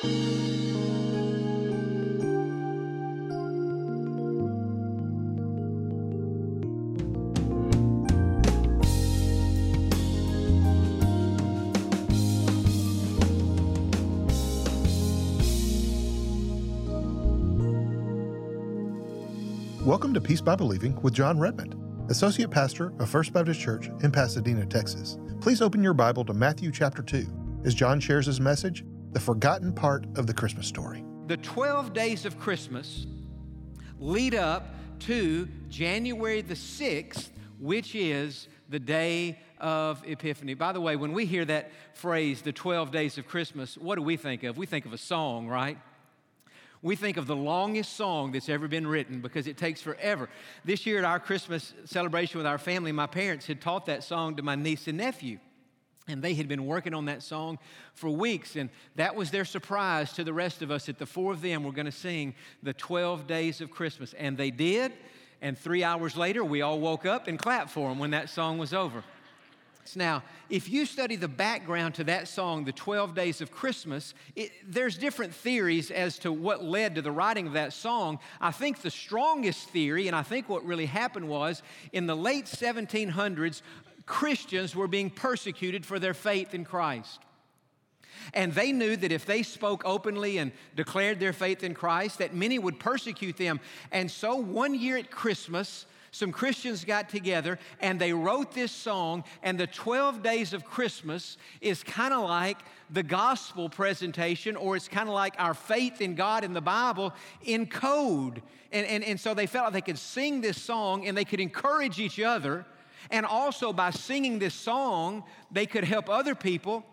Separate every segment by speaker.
Speaker 1: Welcome to Peace by Believing with Jon Redmond, Associate Pastor of First Baptist Church in Pasadena, Texas. Please open your Bible to Matthew chapter 2 as Jon shares his message, The Forgotten Part of the Christmas Story.
Speaker 2: The 12 days of Christmas lead up to January the 6th, which is the day of Epiphany. By the way, when we hear that phrase, the 12 days of Christmas, what do we think of? We think of a song, right? We think of the longest song that's ever been written because it takes forever. This year at our Christmas celebration with our family, my parents had taught that song to my niece and nephew. And they had been working on that song for weeks. And that was their surprise to the rest of us that the four of them were going to sing the 12 days of Christmas. And they did. And three hours later, we all woke up and clapped for them when that song was over. Now, if you study the background to that song, The 12 Days of Christmas, it, there's different theories as to what led to the writing of that song. I think the strongest theory, and I think what really happened was in the late 1700s, Christians were being persecuted for their faith in Christ. And they knew that if they spoke openly and declared their faith in Christ, that many would persecute them. And so one year at Christmas, some Christians got together and they wrote this song, and the 12 days of Christmas is kind of like the gospel presentation, or it's kind of like our faith in God in the Bible in code. And, and, and so they felt like they could sing this song and they could encourage each other. And also, by singing this song, they could help other people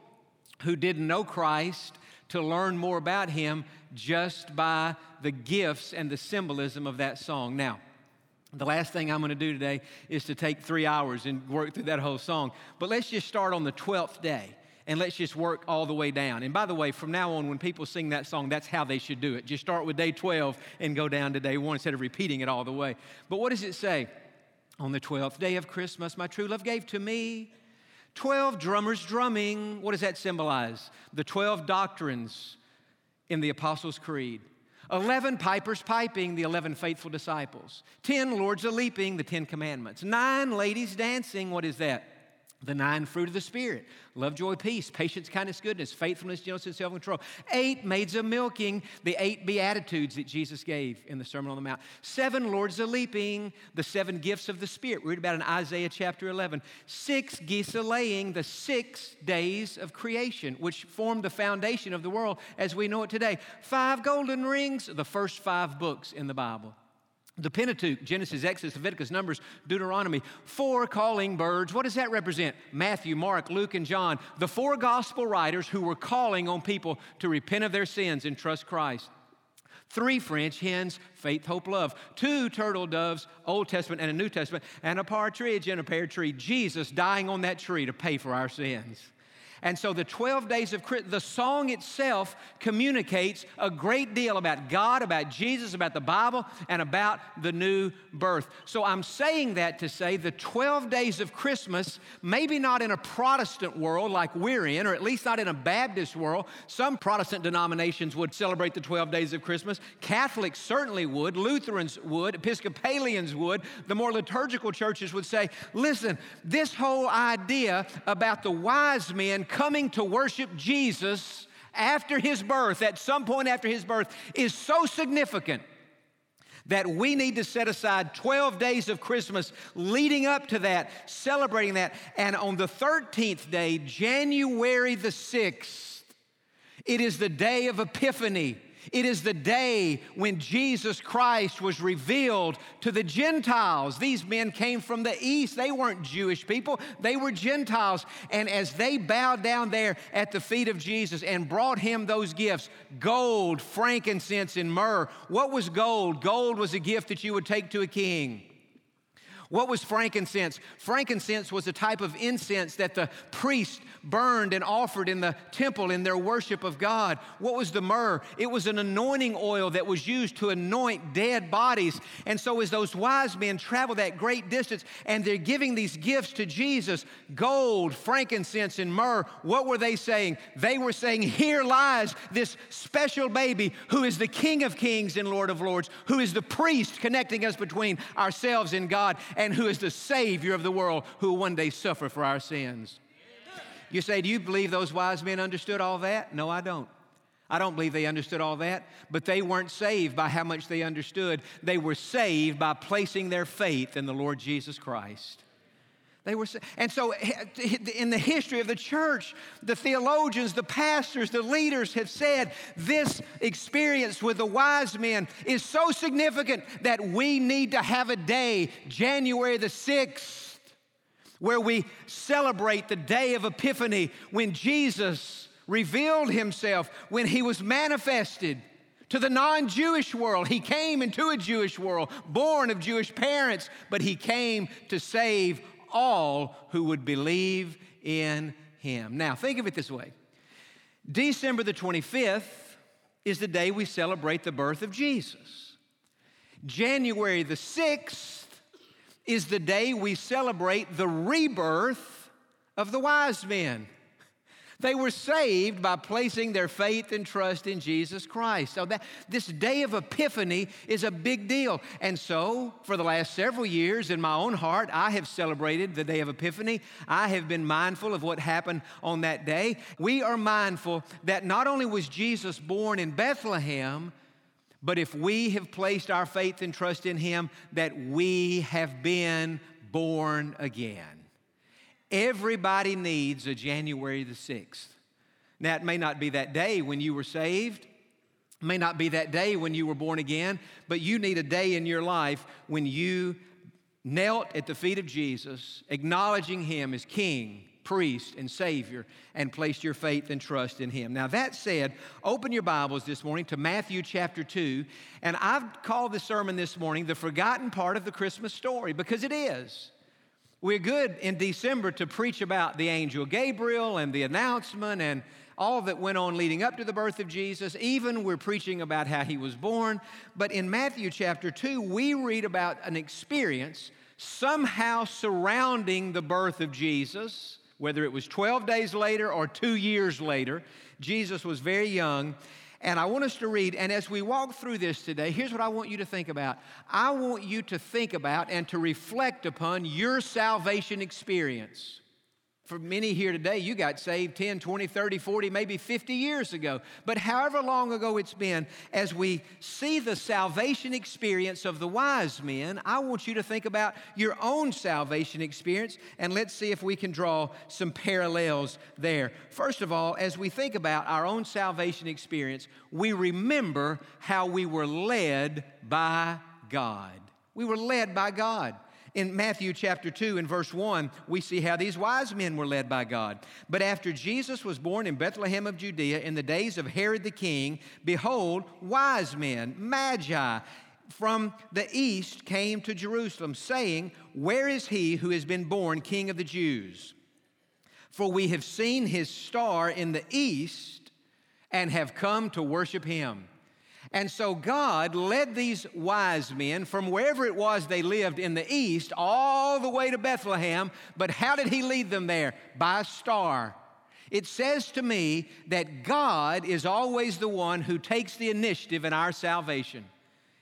Speaker 2: who didn't know Christ to learn more about Him just by the gifts and the symbolism of that song. Now, the last thing I'm going to do today is to take three hours and work through that whole song. But let's just start on the 12th day and let's just work all the way down. And by the way, from now on, when people sing that song, that's how they should do it. Just start with day 12 and go down to day one instead of repeating it all the way. But what does it say? On the 12th day of Christmas, my true love gave to me 12 drummers drumming. What does that symbolize? The 12 doctrines in the Apostles' Creed. 11 pipers piping, the 11 faithful disciples. 10 lords a leaping, the 10 commandments. Nine ladies dancing, what is that? The nine fruit of the Spirit love, joy, peace, patience, kindness, goodness, faithfulness, gentleness, and self control. Eight maids of milking, the eight beatitudes that Jesus gave in the Sermon on the Mount. Seven lords a leaping, the seven gifts of the Spirit. We read about in Isaiah chapter 11. Six geese a laying, the six days of creation, which formed the foundation of the world as we know it today. Five golden rings, the first five books in the Bible. The Pentateuch, Genesis, Exodus, Leviticus, Numbers, Deuteronomy, four calling birds. What does that represent? Matthew, Mark, Luke, and John, the four gospel writers who were calling on people to repent of their sins and trust Christ. Three French hens, faith, hope, love. Two turtle doves, Old Testament and a New Testament, and a partridge and a pear tree. Jesus dying on that tree to pay for our sins. And so the 12 days of Christmas, the song itself communicates a great deal about God, about Jesus, about the Bible, and about the new birth. So I'm saying that to say the 12 days of Christmas, maybe not in a Protestant world like we're in, or at least not in a Baptist world. Some Protestant denominations would celebrate the 12 days of Christmas. Catholics certainly would, Lutherans would, Episcopalians would. The more liturgical churches would say, listen, this whole idea about the wise men coming to worship Jesus after his birth, at some point after his birth, is so significant that we need to set aside 12 days of Christmas leading up to that, celebrating that. And on the 13th day, January the 6th, it is the day of Epiphany. It is the day when Jesus Christ was revealed to the Gentiles. These men came from the east. They weren't Jewish people, they were Gentiles. And as they bowed down there at the feet of Jesus and brought him those gifts gold, frankincense, and myrrh what was gold? Gold was a gift that you would take to a king. What was frankincense? Frankincense was a type of incense that the priest burned and offered in the temple in their worship of God. What was the myrrh? It was an anointing oil that was used to anoint dead bodies. And so, as those wise men travel that great distance and they're giving these gifts to Jesus gold, frankincense, and myrrh what were they saying? They were saying, Here lies this special baby who is the King of Kings and Lord of Lords, who is the priest connecting us between ourselves and God and who is the Savior of the world who will one day suffer for our sins. You say, Do you believe those wise men understood all that? No, I don't. I don't believe they understood all that, but they weren't saved by how much they understood. They were saved by placing their faith in the Lord Jesus Christ. They were, and so in the history of the church, the theologians, the pastors, the leaders have said this experience with the wise men is so significant that we need to have a day, January the 6th, where we celebrate the day of Epiphany when Jesus revealed himself, when he was manifested to the non Jewish world. He came into a Jewish world, born of Jewish parents, but he came to save all who would believe in him. Now, think of it this way December the 25th is the day we celebrate the birth of Jesus. January the 6th is the day we celebrate the rebirth of the wise men. They were saved by placing their faith and trust in Jesus Christ. So that this day of epiphany is a big deal. And so, for the last several years in my own heart, I have celebrated the day of epiphany. I have been mindful of what happened on that day. We are mindful that not only was Jesus born in Bethlehem, but if we have placed our faith and trust in him, that we have been born again. Everybody needs a January the 6th. Now, it may not be that day when you were saved, may not be that day when you were born again, but you need a day in your life when you knelt at the feet of Jesus, acknowledging Him as King, priest, and Savior, and placed your faith and trust in Him. Now, that said, open your Bibles this morning to Matthew chapter 2, and I've called the sermon this morning the forgotten part of the Christmas story because it is. We're good in December to preach about the angel Gabriel and the announcement and all that went on leading up to the birth of Jesus. Even we're preaching about how he was born. But in Matthew chapter 2, we read about an experience somehow surrounding the birth of Jesus, whether it was 12 days later or two years later. Jesus was very young. And I want us to read, and as we walk through this today, here's what I want you to think about. I want you to think about and to reflect upon your salvation experience. For many here today, you got saved 10, 20, 30, 40, maybe 50 years ago. But however long ago it's been, as we see the salvation experience of the wise men, I want you to think about your own salvation experience and let's see if we can draw some parallels there. First of all, as we think about our own salvation experience, we remember how we were led by God. We were led by God. In Matthew chapter 2 and verse 1, we see how these wise men were led by God. But after Jesus was born in Bethlehem of Judea in the days of Herod the king, behold, wise men, magi, from the east came to Jerusalem, saying, Where is he who has been born king of the Jews? For we have seen his star in the east and have come to worship him. And so God led these wise men from wherever it was they lived in the east all the way to Bethlehem. But how did He lead them there? By a star. It says to me that God is always the one who takes the initiative in our salvation.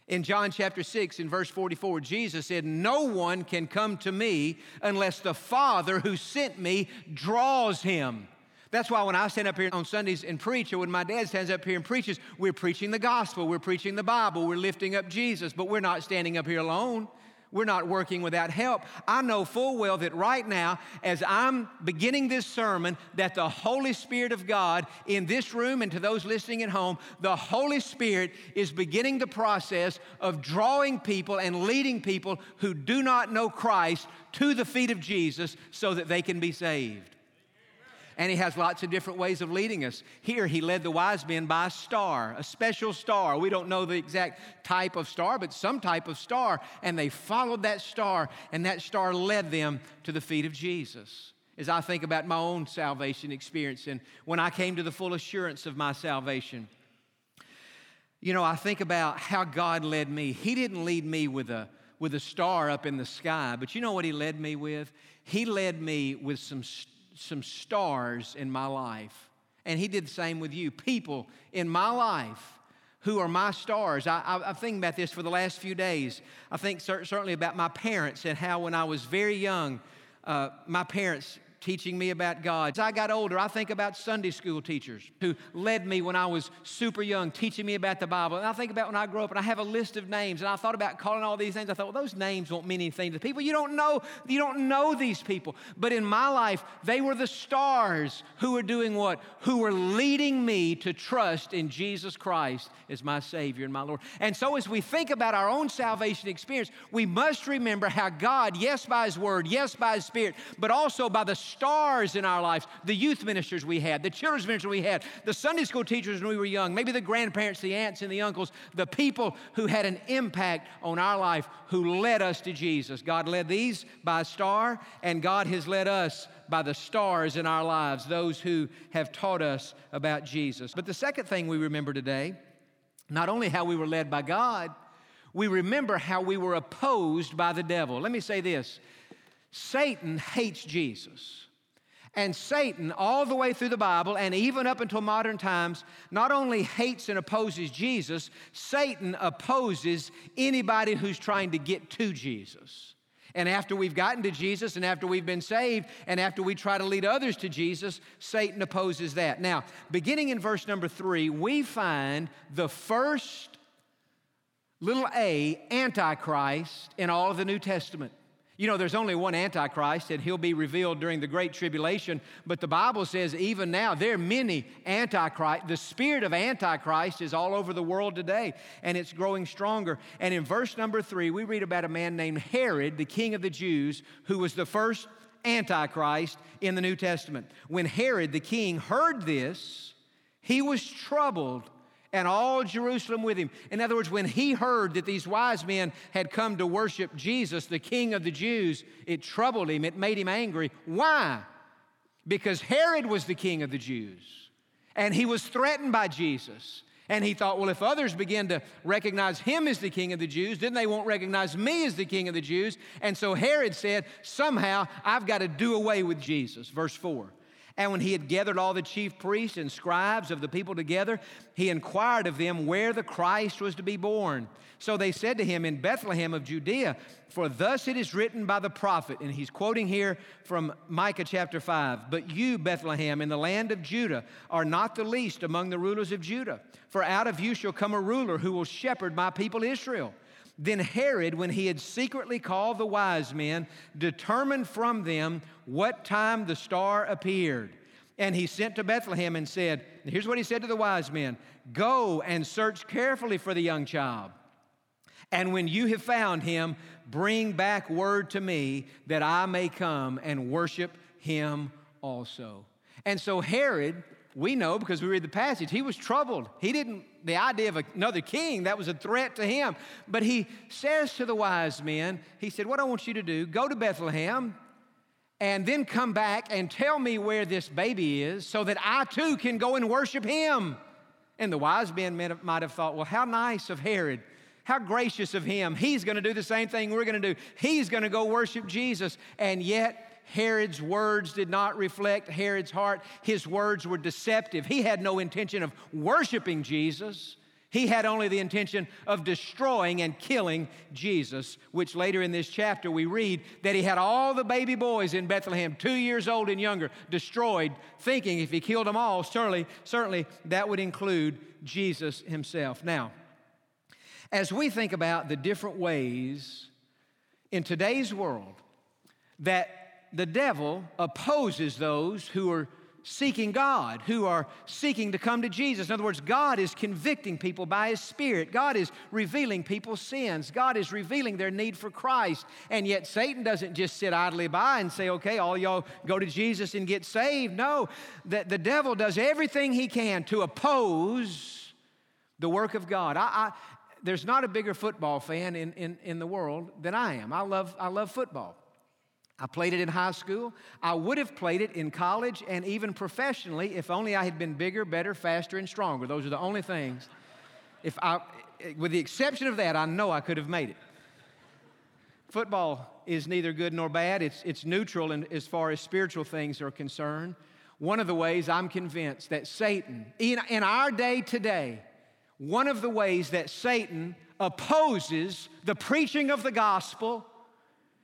Speaker 2: In John chapter 6, in verse 44, Jesus said, No one can come to me unless the Father who sent me draws him. That's why when I stand up here on Sundays and preach, or when my dad stands up here and preaches, we're preaching the gospel, we're preaching the Bible, we're lifting up Jesus, but we're not standing up here alone. We're not working without help. I know full well that right now, as I'm beginning this sermon, that the Holy Spirit of God in this room and to those listening at home, the Holy Spirit is beginning the process of drawing people and leading people who do not know Christ to the feet of Jesus so that they can be saved. And he has lots of different ways of leading us. Here, he led the wise men by a star, a special star. We don't know the exact type of star, but some type of star. And they followed that star, and that star led them to the feet of Jesus. As I think about my own salvation experience and when I came to the full assurance of my salvation, you know, I think about how God led me. He didn't lead me with a, with a star up in the sky, but you know what He led me with? He led me with some, some stars in my life. And He did the same with you. People in my life who are my stars. I, I, I think about this for the last few days. I think cer- certainly about my parents and how when I was very young, uh, my parents teaching me about God. As I got older, I think about Sunday school teachers who led me when I was super young, teaching me about the Bible. And I think about when I grew up and I have a list of names and I thought about calling all these names. I thought, well, those names won't mean anything to people. You don't know, you don't know these people. But in my life, they were the stars who were doing what? Who were leading me to trust in Jesus Christ as my Savior and my Lord. And so as we think about our own salvation experience, we must remember how God, yes, by His Word, yes, by His Spirit, but also by the stars in our lives, the youth ministers we had, the children's ministers we had, the Sunday school teachers when we were young, maybe the grandparents, the aunts, and the uncles, the people who had an impact on our life who led us to Jesus. God led these by a star, and God has led us by the stars in our lives, those who have taught us about Jesus. But the second thing we remember today, not only how we were led by God, we remember how we were opposed by the devil. Let me say this Satan hates Jesus. And Satan, all the way through the Bible and even up until modern times, not only hates and opposes Jesus, Satan opposes anybody who's trying to get to Jesus. And after we've gotten to Jesus and after we've been saved and after we try to lead others to Jesus, Satan opposes that. Now, beginning in verse number three, we find the first little a, Antichrist, in all of the New Testament. You know, there's only one Antichrist, and he'll be revealed during the Great Tribulation. But the Bible says even now there are many Antichrist. The spirit of Antichrist is all over the world today, and it's growing stronger. And in verse number three, we read about a man named Herod, the king of the Jews, who was the first Antichrist in the New Testament. When Herod, the king, heard this, he was troubled and all Jerusalem with him. In other words, when he heard that these wise men had come to worship Jesus, the King of the Jews, it troubled him, it made him angry. Why? Because Herod was the King of the Jews, and he was threatened by Jesus. And he thought, well, if others begin to recognize him as the king of the Jews, then they won't recognize me as the king of the Jews. And so Herod said, somehow I've got to do away with Jesus. Verse 4. And when he had gathered all the chief priests and scribes of the people together, he inquired of them where the Christ was to be born. So they said to him, In Bethlehem of Judea, for thus it is written by the prophet. And he's quoting here from Micah chapter 5 But you, Bethlehem, in the land of Judah, are not the least among the rulers of Judah. For out of you shall come a ruler who will shepherd my people Israel. Then Herod, when he had secretly called the wise men, determined from them what time the star appeared. And he sent to Bethlehem and said, Here's what he said to the wise men Go and search carefully for the young child. And when you have found him, bring back word to me that I may come and worship him also. And so Herod we know because we read the passage, he was troubled. He didn't, the idea of another king, that was a threat to him. But he says to the wise men, he said, What I want you to do, go to Bethlehem and then come back and tell me where this baby is so that I too can go and worship him. And the wise men might have thought, Well, how nice of Herod. How gracious of him. He's going to do the same thing we're going to do. He's going to go worship Jesus. And yet, Herod's words did not reflect Herod's heart. His words were deceptive. He had no intention of worshiping Jesus. He had only the intention of destroying and killing Jesus, which later in this chapter we read that he had all the baby boys in Bethlehem, two years old and younger, destroyed, thinking if he killed them all, certainly, certainly that would include Jesus himself. Now, as we think about the different ways in today's world that the devil opposes those who are seeking God, who are seeking to come to Jesus. In other words, God is convicting people by His Spirit. God is revealing people's sins. God is revealing their need for Christ. And yet, Satan doesn't just sit idly by and say, okay, all y'all go to Jesus and get saved. No, the, the devil does everything he can to oppose the work of God. I, I, there's not a bigger football fan in, in, in the world than I am. I love, I love football. I played it in high school. I would have played it in college and even professionally if only I had been bigger, better, faster, and stronger. Those are the only things. If I, with the exception of that, I know I could have made it. Football is neither good nor bad. It's, it's neutral in, as far as spiritual things are concerned. One of the ways I'm convinced that Satan, in, in our day today, one of the ways that Satan opposes the preaching of the gospel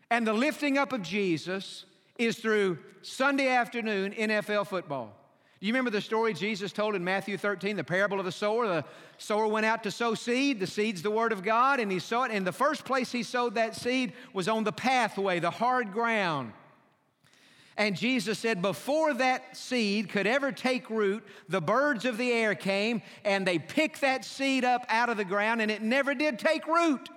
Speaker 2: and the lifting up of Jesus is through Sunday afternoon NFL football. Do you remember the story Jesus told in Matthew 13, the parable of the sower? The sower went out to sow seed. The seed's the word of God, and he sowed it. And the first place he sowed that seed was on the pathway, the hard ground. And Jesus said, Before that seed could ever take root, the birds of the air came and they picked that seed up out of the ground, and it never did take root.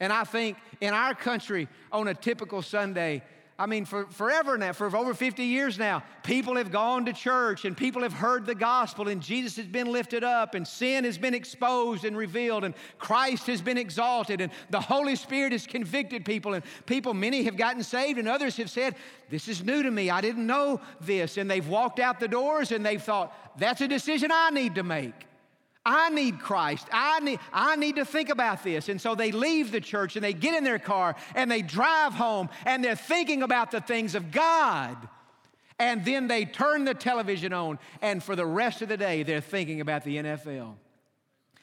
Speaker 2: And I think in our country, on a typical Sunday, I mean, for forever now, for over 50 years now, people have gone to church and people have heard the gospel, and Jesus has been lifted up, and sin has been exposed and revealed, and Christ has been exalted, and the Holy Spirit has convicted people, and people, many have gotten saved, and others have said, This is new to me. I didn't know this. And they've walked out the doors and they've thought, That's a decision I need to make. I need Christ. I need, I need to think about this. And so they leave the church and they get in their car and they drive home and they're thinking about the things of God. And then they turn the television on and for the rest of the day they're thinking about the NFL.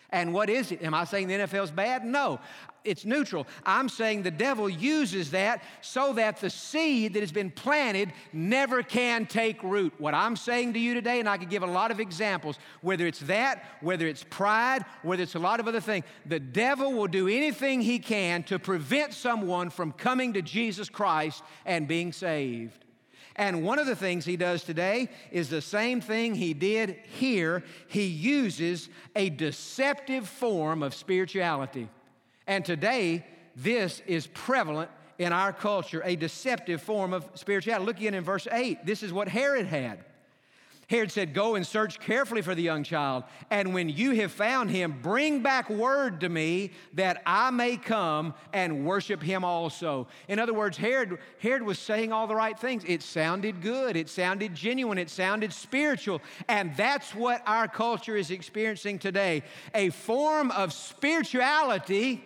Speaker 2: And what is it? Am I saying the NFL's bad? No, it's neutral. I'm saying the devil uses that so that the seed that has been planted never can take root. What I'm saying to you today, and I could give a lot of examples, whether it's that, whether it's pride, whether it's a lot of other things, the devil will do anything he can to prevent someone from coming to Jesus Christ and being saved. And one of the things he does today is the same thing he did here. He uses a deceptive form of spirituality. And today, this is prevalent in our culture, a deceptive form of spirituality. Look again in verse 8. This is what Herod had. Herod said, Go and search carefully for the young child, and when you have found him, bring back word to me that I may come and worship him also. In other words, Herod, Herod was saying all the right things. It sounded good, it sounded genuine, it sounded spiritual, and that's what our culture is experiencing today a form of spirituality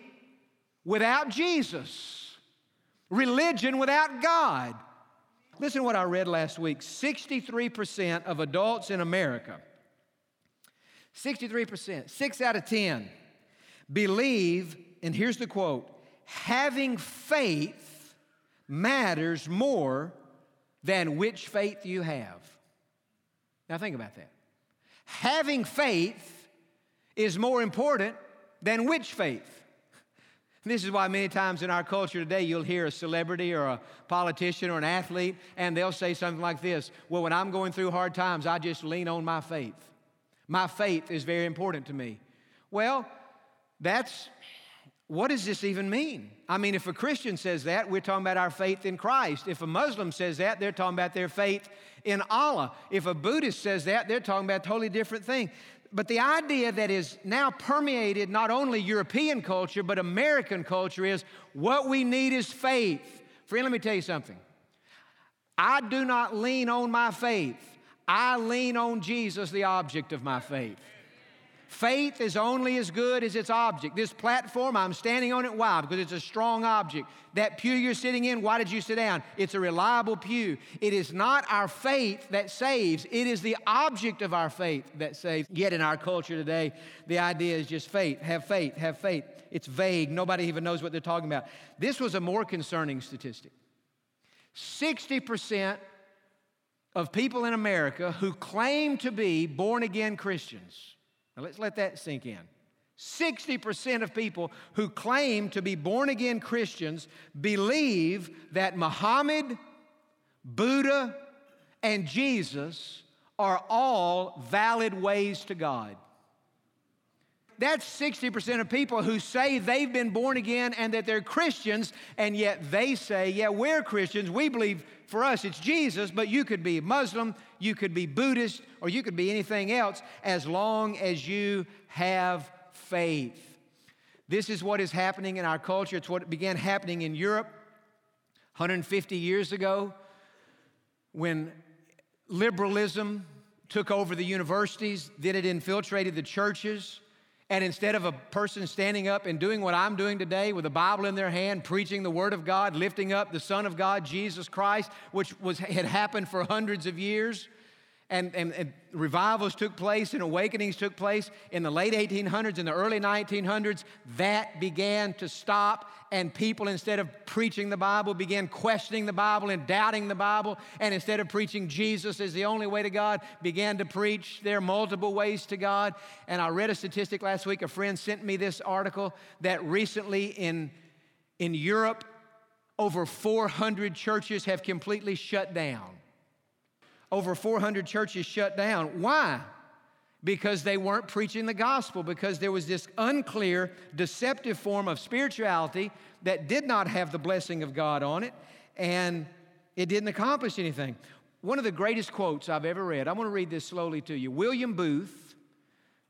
Speaker 2: without Jesus, religion without God. Listen to what I read last week 63% of adults in America, 63%, six out of 10, believe, and here's the quote having faith matters more than which faith you have. Now, think about that. Having faith is more important than which faith. This is why many times in our culture today you'll hear a celebrity or a politician or an athlete and they'll say something like this Well, when I'm going through hard times, I just lean on my faith. My faith is very important to me. Well, that's what does this even mean? I mean, if a Christian says that, we're talking about our faith in Christ. If a Muslim says that, they're talking about their faith in Allah. If a Buddhist says that, they're talking about a totally different thing but the idea that is now permeated not only European culture, but American culture is what we need is faith. Friend, let me tell you something. I do not lean on my faith, I lean on Jesus, the object of my faith. Faith is only as good as its object. This platform, I'm standing on it. Why? Because it's a strong object. That pew you're sitting in, why did you sit down? It's a reliable pew. It is not our faith that saves, it is the object of our faith that saves. Yet in our culture today, the idea is just faith. Have faith, have faith. It's vague. Nobody even knows what they're talking about. This was a more concerning statistic 60% of people in America who claim to be born again Christians now let's let that sink in. 60% of people who claim to be born again Christians believe that Muhammad, Buddha, and Jesus are all valid ways to God. That's 60% of people who say they've been born again and that they're Christians, and yet they say, Yeah, we're Christians. We believe for us it's Jesus, but you could be Muslim, you could be Buddhist, or you could be anything else as long as you have faith. This is what is happening in our culture. It's what began happening in Europe 150 years ago when liberalism took over the universities, then it infiltrated the churches. And instead of a person standing up and doing what I'm doing today with a Bible in their hand, preaching the Word of God, lifting up the Son of God, Jesus Christ, which was, had happened for hundreds of years, and, and, and, revivals took place and awakenings took place in the late 1800s and the early 1900s, that began to stop. And people, instead of preaching the Bible, began questioning the Bible and doubting the Bible. And instead of preaching Jesus as the only way to God, began to preach there are multiple ways to God. And I read a statistic last week. A friend sent me this article that recently in, in Europe, over 400 churches have completely shut down over 400 churches shut down. Why? Because they weren't preaching the gospel, because there was this unclear, deceptive form of spirituality that did not have the blessing of God on it, and it didn't accomplish anything. One of the greatest quotes I've ever read, I want to read this slowly to you. William Booth,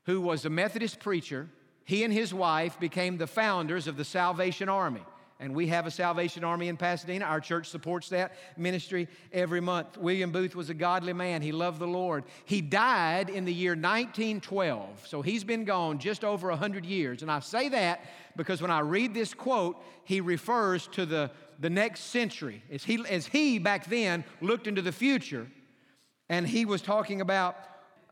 Speaker 2: who was a Methodist preacher, he and his wife became the founders of the Salvation Army. And we have a Salvation Army in Pasadena. Our church supports that ministry every month. William Booth was a godly man. He loved the Lord. He died in the year 1912. So he's been gone just over 100 years. And I say that because when I read this quote, he refers to the, the next century. As he, as he back then looked into the future, and he was talking about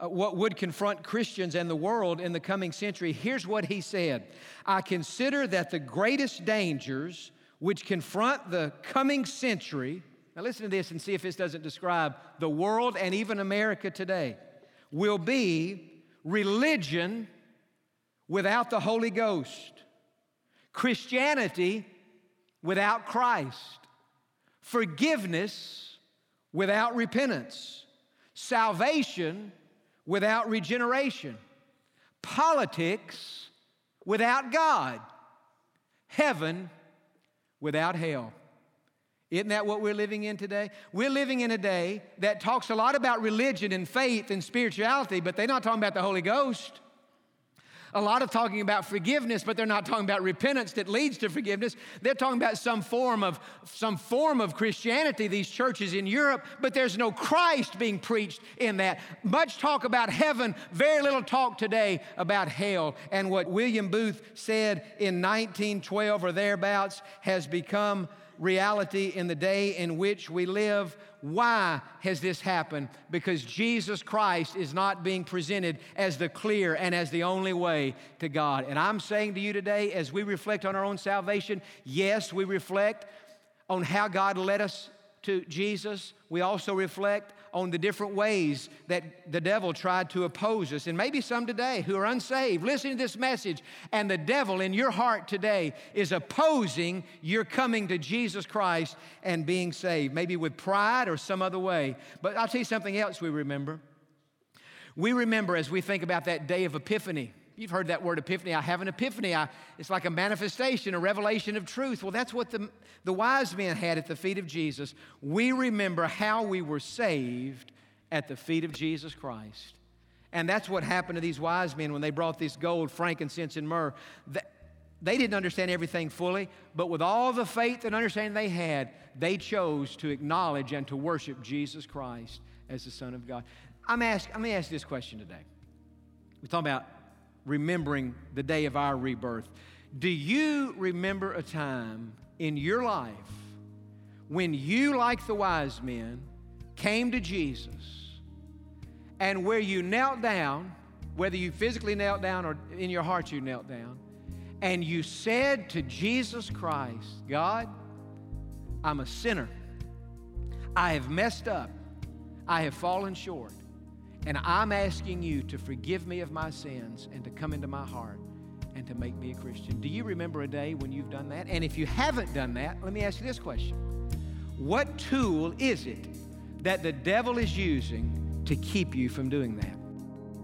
Speaker 2: Uh, what would confront Christians and the world in the coming century, here's what he said. I consider that the greatest dangers which confront the coming century, now listen to this and see if this doesn't describe the world and even America today, will be religion without the Holy Ghost, Christianity without Christ, forgiveness without repentance, salvation without regeneration, politics without God, heaven without hell. Isn't that what we're living in today? We're living in a day that talks a lot about religion and faith and spirituality, but they're not talking about the Holy Ghost a lot of talking about forgiveness, but they're not talking about repentance that leads to forgiveness. They're talking about some form of some form of Christianity, these churches in Europe, but there's no Christ being preached in that. Much talk about heaven, very little talk today about hell. And what William Booth said in 1912 or thereabouts has become reality in the day in which we live. Why has this happened? Because Jesus Christ is not being presented as the clear and as the only way to God. And I'm saying to you today, as we reflect on our own salvation, yes, we reflect on how God led us to Jesus. We also reflect on the different ways that the devil tried to oppose us. And maybe some today who are unsaved, listening to this message, and the devil in your heart today is opposing your coming to Jesus Christ and being saved, maybe with pride or some other way. But I'll tell you something else we remember. We remember as we think about that day of Epiphany You've heard that word epiphany. I have an epiphany. I, it's like a manifestation, a revelation of truth. Well, that's what the, the wise men had at the feet of Jesus. We remember how we were saved at the feet of Jesus Christ. And that's what happened to these wise men when they brought this gold, frankincense, and myrrh. They they didn't understand everything fully, but with all the faith and understanding they had, they chose to acknowledge and to worship Jesus Christ as the Son of God. I'm ask, let me ask this question today. We're talking about remembering the day of our rebirth. Do you remember a time in your life when you, like the wise men, came to Jesus and where you knelt down, whether you physically knelt down or in your heart you knelt down, and you said to Jesus Christ, God, I'm a sinner. I have messed up. I have fallen short. And I'm asking you to forgive me of my sins and to come into my heart and to make me a Christian. Do you remember a day when you've done that? And if you haven't done that, let me ask you this question What tool is it that the devil is using to keep you from doing that.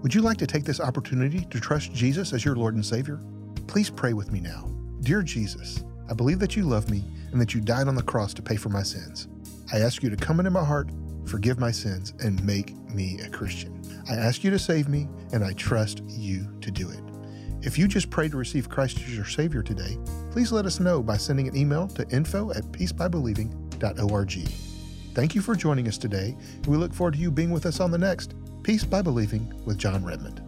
Speaker 1: Would you like to take this opportunity to trust Jesus as your Lord and Savior? Please pray with me now. Dear Jesus, I believe that you love me and that you died on the cross to pay for my sins. I ask you to come into my heart, forgive my sins, and make me a Christian. I ask you to save me, and I trust you to do it. If you just prayed to receive Christ as your Savior today, please let us know by sending an email to info at peacebybelieving.org. Thank you for joining us today, and we look forward to you being with us on the next Peace by Believing with Jon Redmond.